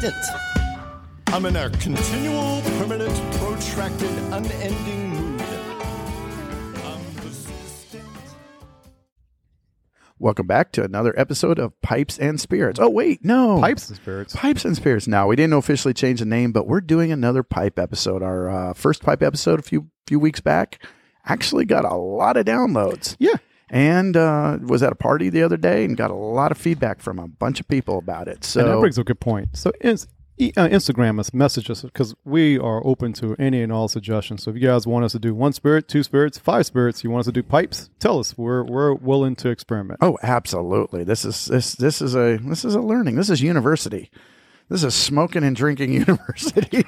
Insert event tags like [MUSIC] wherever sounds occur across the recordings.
persistent. I'm in a continual, permanent, protracted, unending mood. I'm persistent. Welcome back to another episode of Pipes and Spirits. Oh, wait, no. Pipes and spirits. Pipes and Spirits. Now, we didn't officially change the name, but we're doing another pipe episode. Our uh, first pipe episode a few few weeks back actually got a lot of downloads. Yeah. And uh, was at a party the other day and got a lot of feedback from a bunch of people about it. So and that brings up a good point. So e- uh, Instagram us, message us because we are open to any and all suggestions. So if you guys want us to do one spirit, two spirits, five spirits, you want us to do pipes, tell us. We're we're willing to experiment. Oh, absolutely. This is this this is a this is a learning. This is university. This is a smoking and drinking [LAUGHS] university.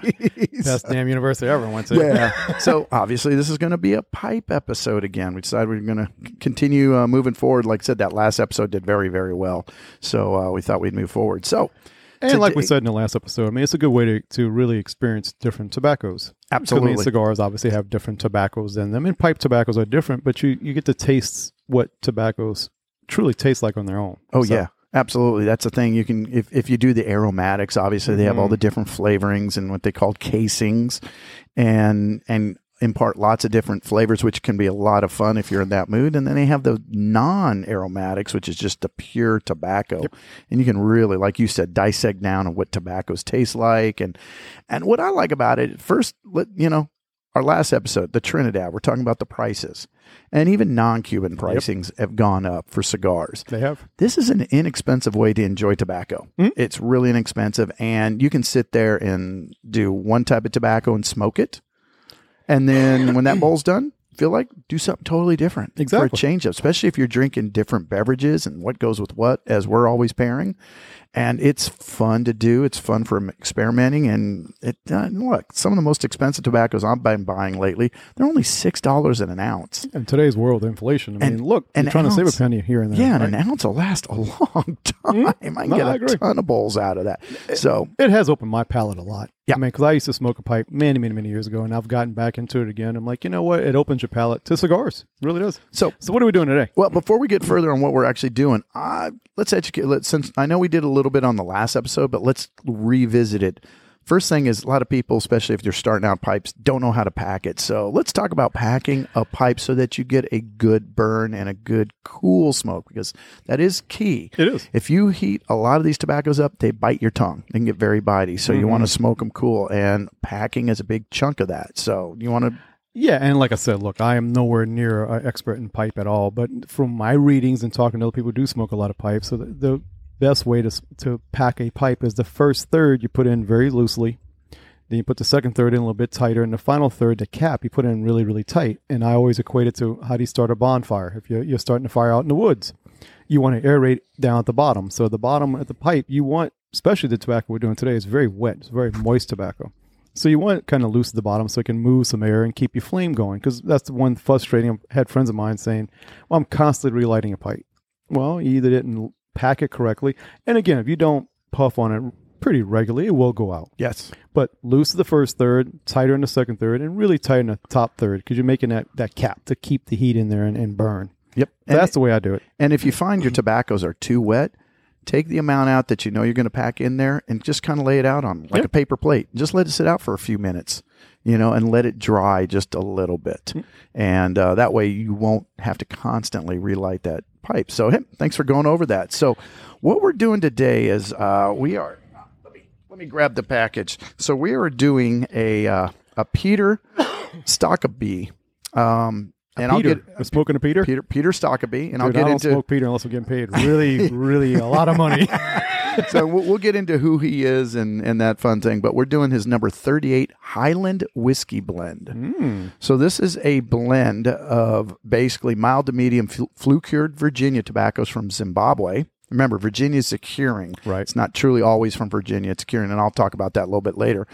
Best damn university I ever went to. yeah. so obviously, this is going to be a pipe episode again. We decided we are going to continue uh, moving forward. Like I said, that last episode did very, very well. So uh, we thought we'd move forward. So, And like we said in the last episode, I mean, it's a good way to, to really experience different tobaccos. I mean, Absolutely. cigars obviously have different tobaccos in them, and pipe tobaccos are different, but you, you get to taste what tobaccos truly taste like on their own. Oh So- yeah, absolutely. That's the thing. You can if if you do the aromatics, obviously they have all mm-hmm. the different flavorings and what they call casings, and and impart lots of different flavors, which can be a lot of fun if you're in that mood. And then they have the non-aromatics, which is just the pure tobacco, and you can really, like you said, dissect down on what tobaccos taste like. And and what I like about it, first, let you know. Our last episode, the Trinidad, we're talking about the prices. And even non Cuban pricings have gone up for cigars They have. this is an inexpensive way to enjoy tobacco. Hmm? It's really inexpensive, and you can sit there and do one type of tobacco and smoke it, and then when that [CLEARS THROAT] bowl's done, feel like do something totally different exactly. for a change up. Especially if you're drinking different beverages and what goes with what, as we're always pairing. And it's fun to do. It's fun for experimenting. And it uh, look, some of the most expensive tobaccos I've been buying lately, they're only six dollars an ounce. In today's world, inflation. I mean, And- look, an you're trying to save a penny here and there. Yeah, and right? an ounce will last a [LAUGHS] long time. I can No, get I a agree. ton of bowls out of that. So it has opened my palate a lot. Yeah. I mean, because I used to smoke a pipe many, many, many years ago, and I've gotten back into it again. I'm like, you know what? It opens your palate to cigars. It really does. So- so what are we doing today? Well, before we get further on what we're actually doing, uh, let's educate. Let's, since I know we did a little bit on the last episode, but let's revisit it. First thing is a lot of people, especially if they're starting out pipes, don't know how to pack it. So let's talk about packing a pipe so that you get a good burn and a good cool smoke because that is key. It is. If you heat a lot of these tobaccos up, they bite your tongue. They can get very bitey. So you mm-hmm. want to smoke them cool, and packing is a big chunk of that. So you want to Yeah, and like I said, look, I am nowhere near an expert in pipe at all, but from my readings and talking to other people who do smoke a lot of pipe, so the, the best way to to pack a pipe is the first third you put in very loosely, then you put the second third in a little bit tighter, and the final third, the cap, you put in really really tight. And I always equate it to how do you start a bonfire? If you're, you're starting a fire out in the woods, you want to aerate down at the bottom. So the bottom at the pipe, you want, especially the tobacco we're doing today, is very wet, it's very moist tobacco. So you want kind of loose at the bottom so it can move some air and keep your flame going. Because that's the one frustrating. I had friends of mine saying, "Well, I'm constantly relighting a pipe." Well, you either didn't pack it correctly, and again, if you don't puff on it pretty regularly, it will go out. yes. But loose the first third, tighter in the second third, and really tight in the top third because you're making that, that cap to keep the heat in there and, and burn. Yep. That's the way I do it. and if you find your tobaccos are too wet, take the amount out that you know you're going to pack in there and just kind of lay it out on like Yep. a paper plate. Just let it sit out for a few minutes, you know, and let it dry just a little bit. And uh, that way you won't have to constantly relight that pipe. So, hey, thanks for going over that. So, what we're doing today is uh, we are. Let me let me grab the package. So we are doing a uh, a Peter Stokkebye. Um, and I'll Peter, get we're smoking a Peter. Peter Peter Stokkebye, and I'll Dude, get I don't into smoke Peter unless we're getting paid really, [LAUGHS] really a lot of money. [LAUGHS] so we'll, we'll get into who he is and, and that fun thing. But we're doing his number 38 Highland Whiskey Blend. Hmm. So this is a blend of basically mild to medium flu cured Virginia tobaccos from Zimbabwe. Remember, Virginia is securing. Right. It's not truly always from Virginia. It's securing, and I'll talk about that a little bit later.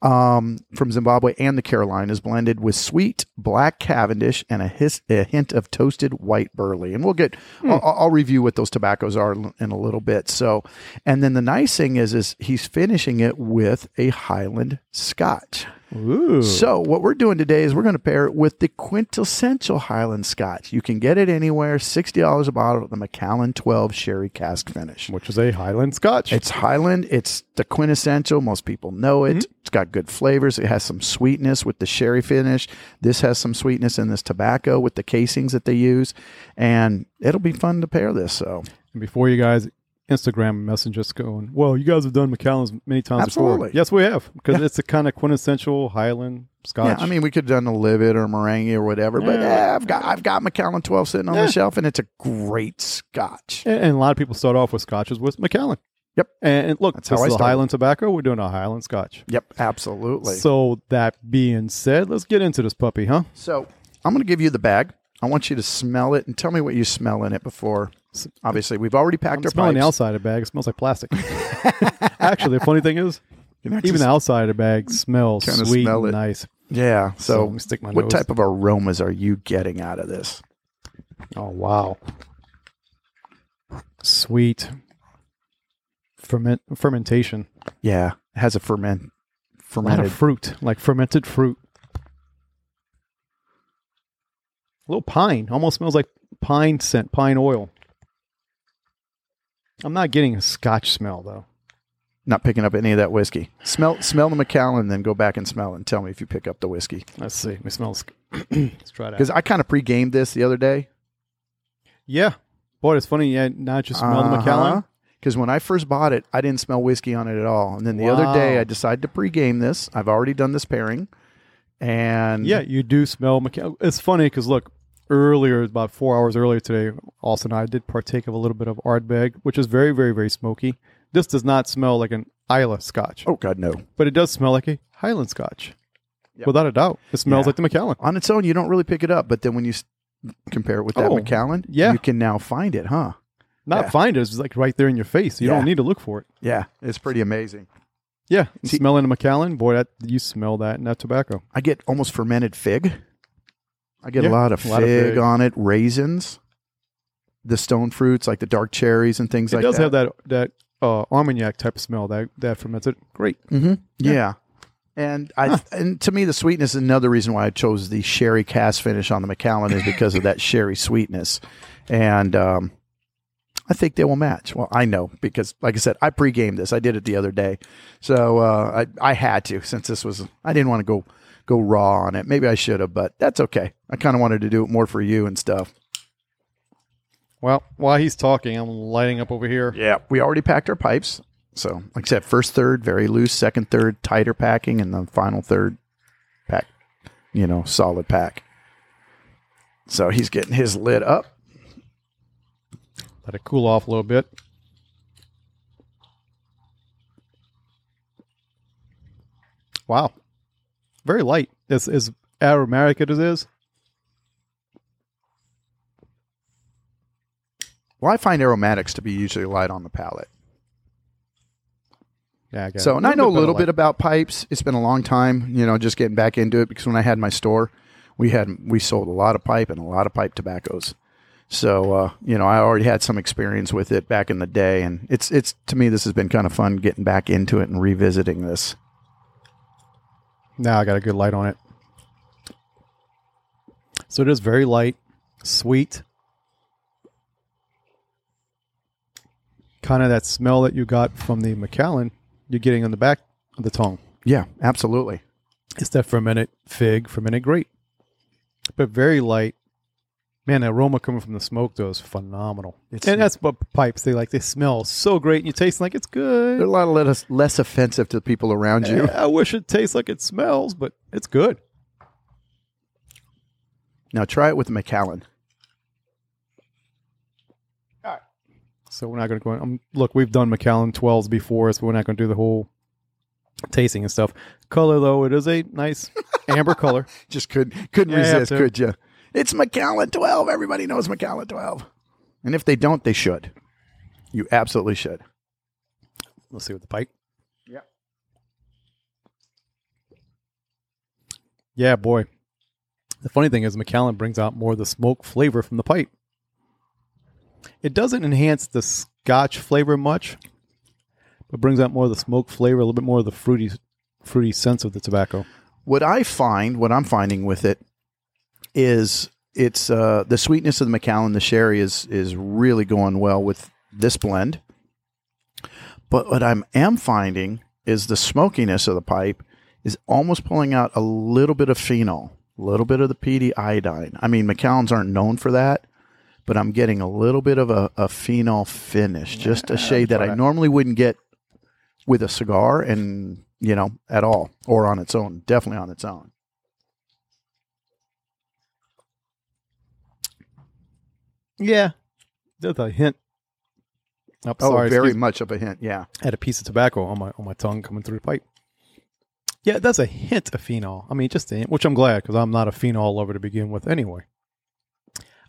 Um, from Zimbabwe and the Carolinas, blended with sweet black Cavendish and a, his, a hint of toasted white burley. And we'll get, I'll, I'll review what those tobaccos are in a little bit. So, and then the nice thing is, is he's finishing it with a Highland Scotch. Ooh. So, what we're doing today is we're going to pair it with the quintessential Highland Scotch. You can get it anywhere, $60 a bottle, the Macallan 12 Sherry Cask Finish. which is a Highland Scotch. It's Highland. It's the quintessential. Most people know it. Mm-hmm. It's got good flavors. It has some sweetness with the sherry finish. This has some sweetness in this tobacco with the casings that they use. And it'll be fun to pair this. So, and before you guys Instagram message us going, well, you guys have done Macallan's many times Absolutely. before. Yes, we have because Yeah. it's a kind of quintessential Highland Scotch. yeah, I mean, we could have done a Livet or meringue or whatever, but Yeah. yeah, I've got I've got Macallan 12 sitting on Yeah. the shelf, and it's a great Scotch. and, and a lot of people start off with scotches with Macallan. Yep. And, and look, That's this how I is. Highland tobacco. We're doing a Highland Scotch. Yep, absolutely. So that being said, let's get into this puppy, huh? So I'm going to give you the bag. I want you to smell it and tell me what you smell in it before. Obviously, we've already packed I'm our smelling pipes. the outside of the bag. It smells like plastic. [LAUGHS] Actually, the funny thing is, even the outside of the bag smells Kinda sweet smell and it. nice. yeah. So So, let me stick my what nose. type of aromas are you getting out of this? Oh wow, sweet ferment fermentation. Yeah, it has a ferment A lot fermented. of fruit, like fermented fruit. A little pine. Almost smells like pine scent, pine oil. I'm not getting a scotch smell though. Not picking up any of that whiskey. Smell smell the Macallan, then go back and smell it and tell me if you pick up the whiskey. Let's see. It smells. [CLEARS THROAT] Let's try that. Because I kind of pre-gamed this the other day. Yeah. Boy, it's funny. Yeah, now that you smell the Macallan. Uh-huh. Because when I first bought it, I didn't smell whiskey on it at all. And then the other day, Wow. I decided to pre-game this. I've already done this pairing, and Yeah, you do smell Macallan. It's funny because look, earlier, about four hours earlier today, Austin and I did partake of a little bit of Ardbeg, which is very, very, very smoky. This does not smell like an Islay Scotch, oh god, no. but it does smell like a Highland Scotch, Yep. without a doubt. It smells Yeah. like the Macallan. On its own, you don't really pick it up, but then when you s- compare it with that Oh, Macallan, yeah. you can now find it, huh? Not Yeah. find it; it's like right there in your face. You Yeah. don't need to look for it. Yeah, it's pretty amazing. Yeah, See- smelling a Macallan, boy, that you smell that in that tobacco. I get almost fermented fig. I get Yeah, a lot of a lot fig on it, raisins, the stone fruits like the dark cherries and things It like that. It does have that that uh, Armagnac type of smell that that fermented. Great. Mm-hmm. Yeah. And I and to me the sweetness is another reason why I chose the sherry cask finish on the Macallan is because of that [LAUGHS] sherry sweetness, and um, I think they will match. Well, I know because, like I said, I pre-gamed this. I did it the other day, so uh, I I had to since this was I didn't want to go go raw on it. Maybe I should have, but that's okay. I kind of wanted to do it more for you and stuff. Well, while he's talking, I'm lighting up over here. Yeah, we already packed our pipes. So, like I said, first third very loose, second third tighter packing, and the final third pack, you know, solid pack. So he's getting his lid up. Let it cool off a little bit. Wow. Very light. As, as aromatic as it is. Well, I find aromatics to be usually light on the palate. Yeah, I got So, and I know a little bit about pipes. It's been a long time, you know, just getting back into it because when I had my store, we had we sold a lot of pipe and a lot of pipe tobaccos. So, uh, you know, I already had some experience with it back in the day, and it's it's to me this has been kind of fun getting back into it and revisiting this. Now I got a good light on it. So it is very light, sweet. Kind of that smell that you got from the Macallan, you're getting on the back of the tongue. Yeah, absolutely. It's that fermented fig, fermented grape. But very light. Man, the aroma coming from the smoke though is phenomenal. It's- and that's what pipes they like. They smell so great, and you taste like it's good. They're a lot less less offensive to the people around you. I wish it tastes like it smells, but it's good. Now try it with the Macallan. All right. So we're not going to go. Um, look, we've done Macallan 12s before, so we're not going to do the whole tasting and stuff. Color though, it is a nice amber color. [LAUGHS] Just couldn't couldn't Yeah, resist, could you? It's Macallan twelve. Everybody knows Macallan twelve, and if they don't, they should. You absolutely should. Let's see what the pipe. Yeah. Yeah, boy. The funny thing is, Macallan brings out more of the smoke flavor from the pipe. It doesn't enhance the Scotch flavor much, but brings out more of the smoke flavor, a little bit more of the fruity, fruity sense of the tobacco. what I find, what I'm finding with it, is it's uh, the sweetness of the Macallan, the sherry is is really going well with this blend. But what I'm am finding is the smokiness of the pipe is almost pulling out a little bit of phenol, a little bit of the PD iodine. I mean, Macallans aren't known for that, but I'm getting a little bit of a, a phenol finish, just a shade that I normally wouldn't get with a cigar, and you know, at all or on its own. Definitely on its own. Yeah, that's a hint. Oh, Oh, sorry, very much of a hint. Yeah. I had a piece of tobacco on my on my tongue coming through the pipe. Yeah, that's a hint of phenol. I mean, just a hint, which I'm glad because I'm not a phenol lover to begin with anyway.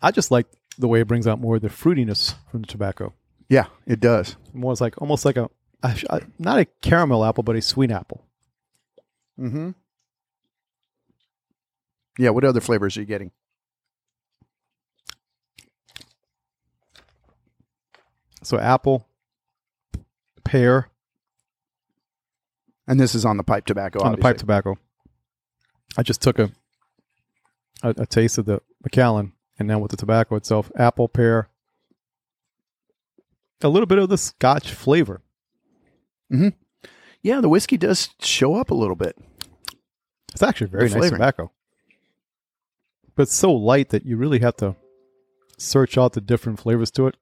I just like the way it brings out more of the fruitiness from the tobacco. Yeah, it does. More it's like almost like a, a a- not a caramel apple, but a sweet apple. Mm-hmm. Yeah. What other flavors are you getting? So apple, pear, And this is on the pipe tobacco. on the pipe tobacco. I just took a, a a taste of the Macallan, and then with the tobacco itself, apple, pear, a little bit of the Scotch flavor. Hmm. Yeah, the whiskey does show up a little bit. It's actually very The nice flavoring. tobacco, but it's so light that you really have to search out the different flavors to it.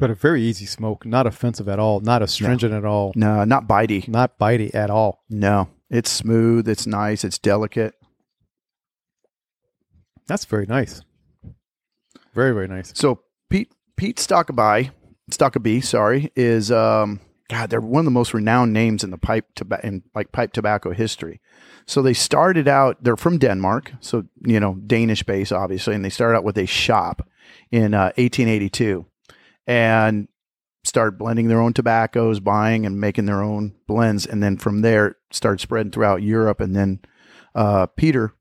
But a very easy smoke, not offensive at all, not astringent at all, No, not bitey. not bitey at all. No, it's smooth. It's nice. It's delicate. That's very nice. Very very nice. So Pete Pete Stokkebye, Stokkebye, sorry, is um God, they're one of the most renowned names in the pipe tobacco in like pipe tobacco history. So they started out. They're from Denmark, so you know Danish base, obviously, and they started out with a shop in uh, 1882, and start blending their own tobaccos, buying and making their own blends, and then from there start spreading throughout Europe, and then uh, Peter,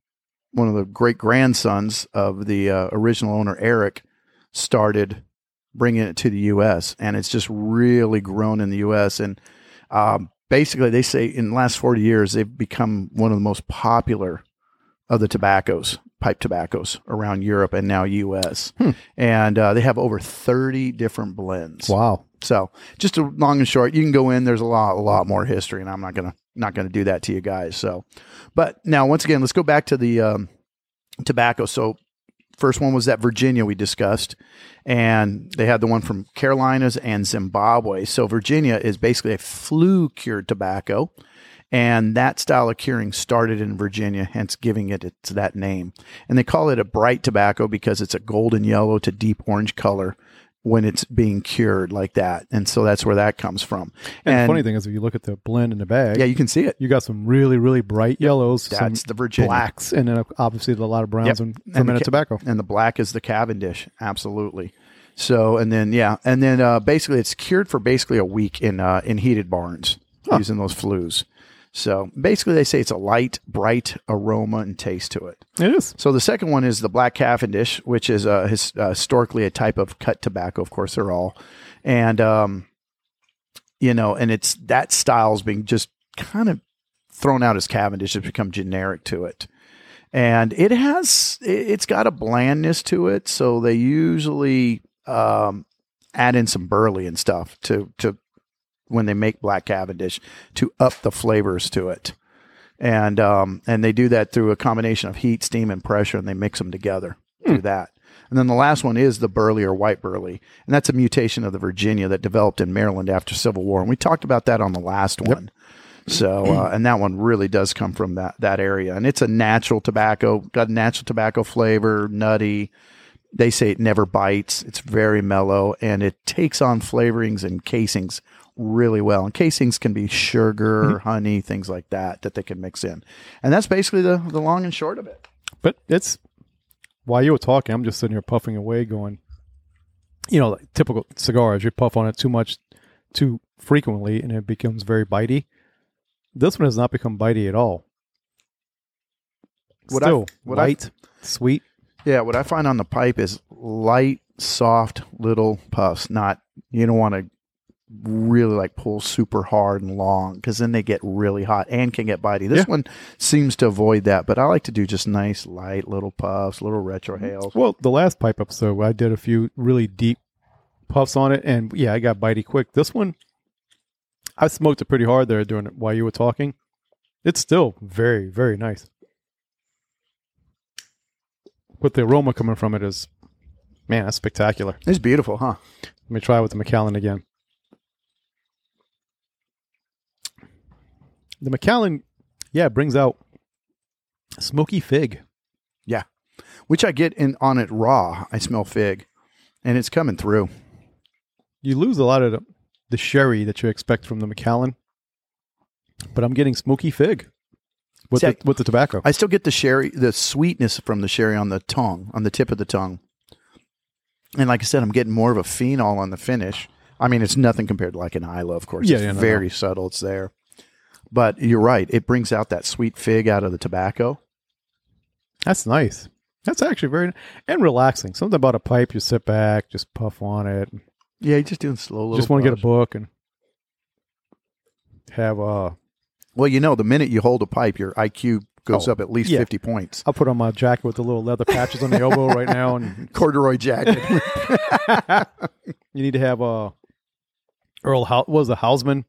one of the great grandsons of the uh, original owner Eric, started bringing it to the U.S. and it's just really grown in the U.S. and um, basically they say in the last 40 years they've become one of the most popular of the tobaccos pipe tobaccos around Europe and now U.S. Hmm. and uh, they have over 30 different blends. Wow. So just a long and short, you can go in. There's a lot, a lot more history, and I'm not gonna not gonna do that to you guys. So, but now once again, let's go back to the um, tobacco. So first one was that Virginia we discussed, and they had the one from Carolinas and Zimbabwe. So Virginia is basically a flue cured tobacco. And that style of curing started in Virginia, hence giving it its that name. And they call it a bright tobacco because it's a golden yellow to deep orange color when it's being cured like that. And so that's where that comes from. And, the funny thing is, if you look at the blend in the bag, yeah, you can see it. you got some really, really bright yellows, some That's the Virginia. blacks, and then obviously a lot of browns Yep. and And fermented tobacco. and the black is the Cavendish, absolutely. So and then yeah, and then uh, basically it's cured for basically a week in uh, in heated barns using those flues. So basically, they say it's a light, bright aroma and taste to it. It is. So the second one is the Black Cavendish, which is uh, his, uh, historically a type of cut tobacco. Of course, they're all, and um, you know, and it's that style's being just kind of thrown out as Cavendish has become generic to it, and it has it- it's got a blandness to it. So they usually um, add in some burley and stuff to to when they make Black Cavendish to up the flavors to it and um, and they do that through a combination of heat, steam, and pressure, and they mix them together through that. And then the last one is the burley or white burley, and that's a mutation of the Virginia that developed in Maryland after Civil War, and we talked about that on the last one. So, uh, and that one really does come from that that area, and it's a natural tobacco, got a natural tobacco flavor, nutty. They say it never bites. It's very mellow, and it takes on flavorings and casings really well. And casings can be sugar, mm-hmm. honey, things like that that they can mix in. And that's basically the the long and short of it. But it's while you were talking, I'm just sitting here puffing away, going, you know, like typical cigars. You puff on it too much, too frequently, and it becomes very bitey. This one has not become bitey at all. What I- Still what I- light, sweet. Yeah, what I find on the pipe is light, soft little puffs. Not you don't want to really like pull super hard and long because then they get really hot and can get bitey. This Yeah. one seems to avoid that, but I like to do just nice, light little puffs, little retrohales. Mm-hmm. Well, the last pipe episode, I did a few really deep puffs on it, and yeah, I got bitey quick. This one, I smoked it pretty hard there during it while you were talking. It's still very, very nice. But the aroma coming from it is, man, that's spectacular. It's beautiful, huh? Let me try with the Macallan again. The Macallan, yeah, brings out smoky fig. Yeah, which I get in on it raw. I smell fig, and it's coming through. You lose a lot of the, the sherry that you expect from the Macallan, but I'm getting smoky fig with See, the, with the tobacco. I still get the sherry, the sweetness from the sherry on the tongue, on the tip of the tongue. And like I said, I'm getting more of a phenol on the finish. I mean, it's nothing compared to like an Islay, of course. Yeah, it's yeah, no, very subtle. It's there. But you're right. It brings out that sweet fig out of the tobacco. That's nice. That's actually very and relaxing. Something about a pipe, you sit back, just puff on it. Yeah, you're just doing slow little. just want to get a book and have a. Well, you know, the minute you hold a pipe, your IQ goes Oh, up at least yeah. 50 points. I'll put on my jacket with the little leather patches on the elbow right now and [LAUGHS] Corduroy jacket. [LAUGHS] you need to have a Earl Hou- what was the Houseman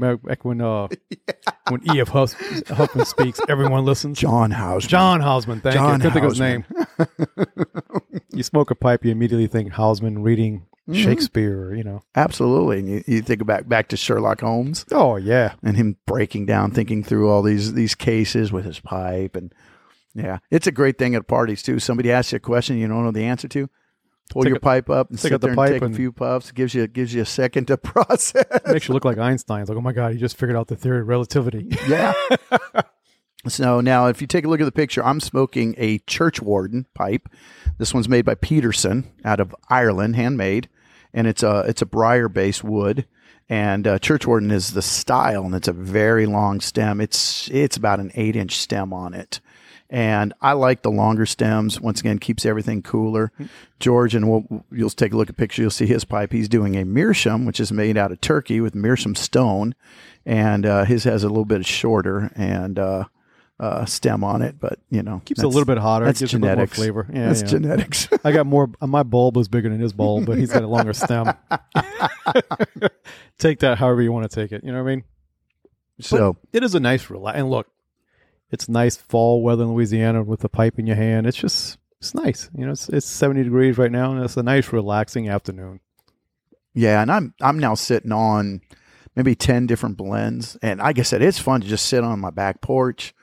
back when uh [LAUGHS] when E.F. Hus- Huffman speaks, everyone listens. John House. John Houseman, thank John you. Couldn't think of his name. you smoke a pipe, you immediately think Houseman reading Mhm. Shakespeare, you know. Absolutely. And you, you think back back to Sherlock Holmes Oh yeah. and him breaking down, thinking through all these these cases with his pipe, and yeah, it's a great thing at parties too. Somebody asks you a question you don't know the answer to. Pull Take your a- pipe up and take sit out the there and pipe take a few puffs. It gives you gives you a second to [LAUGHS] process. Makes you look like Einstein. It's like, oh my God, he just figured out the theory of relativity. [LAUGHS] Yeah. so now, if you take a look at the picture, I'm smoking a church warden pipe. This one's made by Peterson out of Ireland, handmade, and it's a it's a briar based wood. And uh, church warden is the style, and it's a very long stem. It's it's about an eight inch stem on it. And I like the longer stems. Once again, keeps everything cooler. George, and we'll, you'll take a look at picture. You'll see his pipe. He's doing a meerschaum, which is made out of turkey with meerschaum stone, and uh, his has a little bit shorter and uh, uh, stem on it. But you know, Keeps it a little bit hotter. That's gives it a little more flavor. Yeah, that's yeah. genetics. [LAUGHS] I got more. My bulb is bigger than his bulb, but he's got a longer stem. [LAUGHS] take that however you want to take it. You know what I mean? so It is a nice relax. And look, it's nice fall weather in Louisiana with a pipe in your hand. It's just it's nice. You know, it's it's seventy degrees right now, and it's a nice relaxing afternoon. yeah, and I'm I'm now sitting on maybe ten different blends, and like I said, it's fun to just sit on my back porch.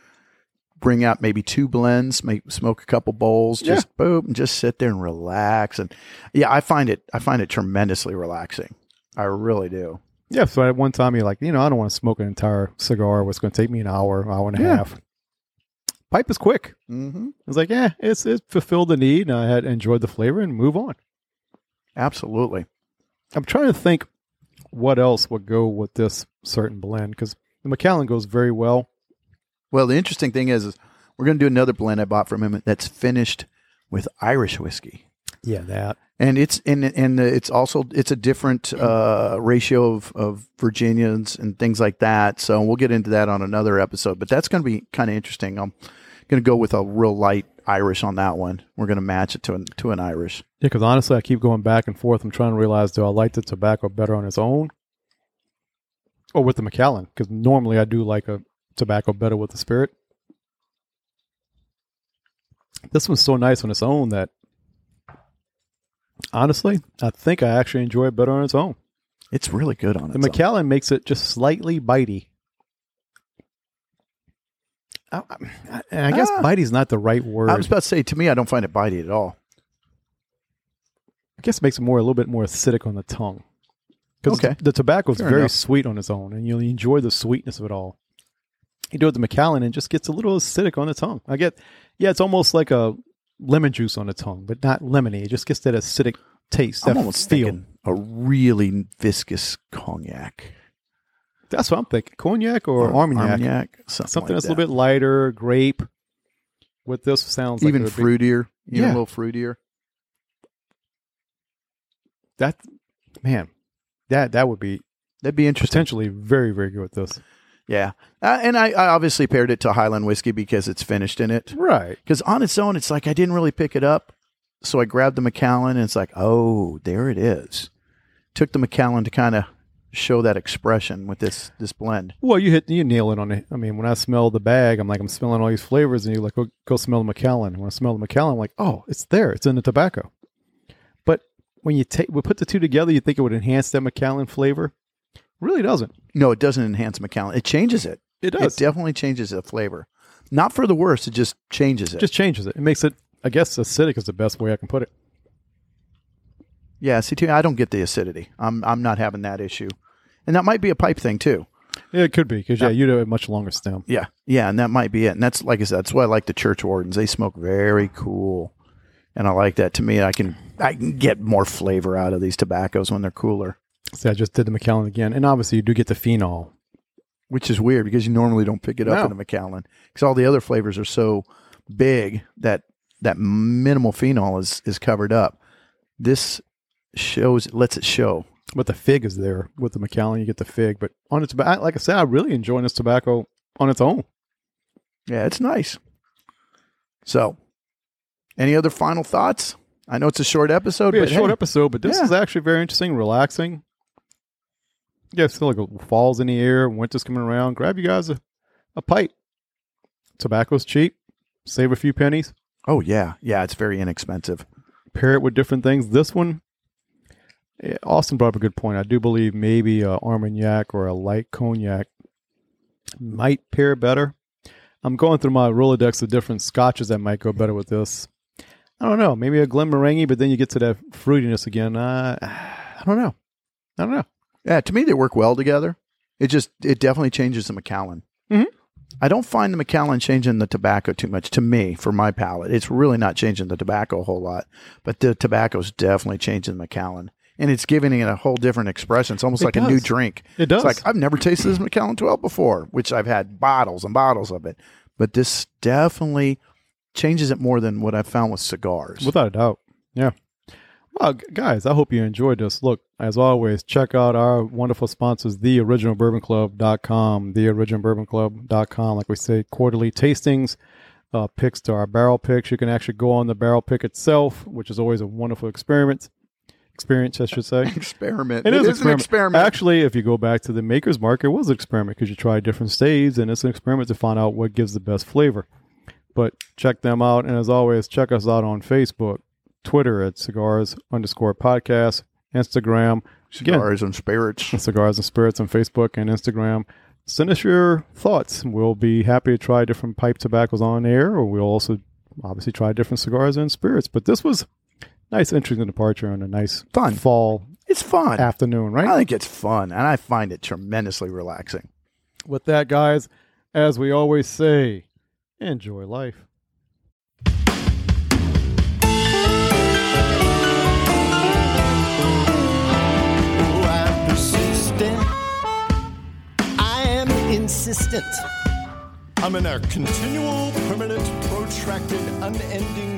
Bring out maybe two blends, make smoke a couple bowls, Yeah. just boom, and just sit there and relax. And yeah, I find it I find it tremendously relaxing. I really do. Yeah. So at one time you're like, you know, I don't want to smoke an entire cigar. What's going to take me an hour, hour and a Yeah. half. Pipe is quick. Mm-hmm. It's like, yeah, it's it fulfilled the need, and I had enjoyed the flavor, and move on. Absolutely. I'm trying to think what else would go with this certain blend because the Macallan goes very well. Well, the interesting thing is, is we're going to do another blend I bought from him that's finished with Irish whiskey. Yeah, that. and it's and and it's also it's a different uh, ratio of, of Virginians and things like that. So we'll get into that on another episode. But that's going to be kind of interesting. I'm going to go with a real light Irish on that one. We're going to match it to an to an Irish. Yeah, because honestly, I keep going back and forth. I'm trying to realize do I like the tobacco better on its own or with the Macallan? Because normally I do like a tobacco better with the spirit. This one's so nice on its own that honestly, I think I actually enjoy it better on its own. It's really good on it. The. Macallan makes it just slightly bitey. I, I, I guess Ah. bitey's not the right word. I was about to say to me, I don't find it bitey at all. I guess it makes it more a little bit more acidic on the tongue. Because Okay. the tobacco is very enough. sweet on its own, and you enjoy the sweetness of it all. You do it with the Macallan, and it just gets a little acidic on the tongue. I get, yeah, it's almost like a lemon juice on the tongue, but not lemony. It just gets that acidic taste. I'm that almost feel. thinking a really viscous cognac That's what I'm thinking. Cognac or, Armagnac. Armagnac, something, something like that's a little bit lighter, grape. With this sounds like even it would be- fruitier, even Yeah. a little fruitier. that man, that that would be That'd be interesting. Potentially very, very good with this. Yeah, uh, and I, I obviously paired it to Highland whiskey because it's finished in it. Right. Because on its own, it's like I didn't really pick it up, so I grabbed the Macallan, and it's like, oh, there it is. Took the Macallan to kind of show that expression with this this blend. Well, you hit you nail it on it. I mean, when I smell the bag, I'm like, I'm smelling all these flavors, and you're like, go, go smell the Macallan. When I smell the Macallan, I'm like, oh, it's there. It's in the tobacco. But when you take, we put the two together, you think it would enhance that Macallan flavor. Really doesn't. No, it doesn't enhance Macallan. It changes it. It does. It definitely changes the flavor. Not for the worse. It just changes it. just changes it. It makes it, I guess, acidic is the best way I can put it. yeah. See, too, I don't get the acidity. I'm I'm not having that issue, and that might be a pipe thing too. Yeah, it could be because yeah, you'd have a much longer stem. Yeah, yeah, and that might be it. And that's like I said, that's why I like the church wardens. They smoke very cool, and I like that. To me, I can I can get more flavor out of these tobaccos when they're cooler, See, I just did the Macallan again, and obviously you do get the phenol. which is weird because you normally don't pick it up No. in a Macallan because all the other flavors are so big that that minimal phenol is is covered up. This shows lets it show. But the fig is there with the Macallan. You get the fig, but on its tobacco, like I said, I really enjoying this tobacco on its own. Yeah, it's nice. So, any other final thoughts? I know it's a short episode, It'll but a short hey, episode, but this Yeah. is actually very interesting, relaxing. Yeah, it's still like fall's in the air, winter's coming around. Grab you guys a, a pipe. Tobacco's cheap. Save a few pennies. oh yeah, yeah, it's very inexpensive. Pair it with different things. This one, Austin brought up a good point. I do believe maybe a Armagnac or a light cognac might pair better. I'm going through my Rolodex of different scotches that might go better with this. I don't know. Maybe a Glenmorangie, but then you get to that fruitiness again. Uh, I don't know. I don't know. Yeah, to me they work well together. It just it definitely changes the Macallan. Mhm. I don't find the Macallan changing the tobacco too much to me for my palate. It's really not changing the tobacco a whole lot, but the tobacco's definitely changing the Macallan. And it's giving it a whole different expression. It's almost It like a new drink. It does. It's like I've never tasted this Macallan 12 before, which I've had bottles and bottles of it. But this definitely changes it more than what I've found with cigars. Without a doubt. Yeah. Well, guys, I hope you enjoyed this. Look, as always, check out our wonderful sponsors, theoriginalbourbonclub.com, theoriginalbourbonclub.com. Like we say, quarterly tastings, uh, picks to our barrel picks. You can actually go on the barrel pick itself, which is always a wonderful experiment. Experience, I should say. [LAUGHS] experiment. It is, an experiment. Actually, if you go back to the maker's mark, it was an experiment because you try different staves, and it's an experiment to find out what gives the best flavor. But check them out, and as always, check us out on Facebook, Twitter at cigars underscore podcast, Instagram, again, Cigars and spirits. [LAUGHS] cigars and spirits on Facebook and Instagram. Send us your thoughts. We'll be happy to try different pipe tobaccos on air, or we'll also obviously try different cigars and spirits. But this was nice, interesting departure on a nice Fun. fall It's fun. afternoon, right? I think it's fun, and I find it tremendously relaxing. With that, guys, as we always say, enjoy life. Oh, I'm persistent. I am insistent. I'm in a continual, permanent, protracted, unending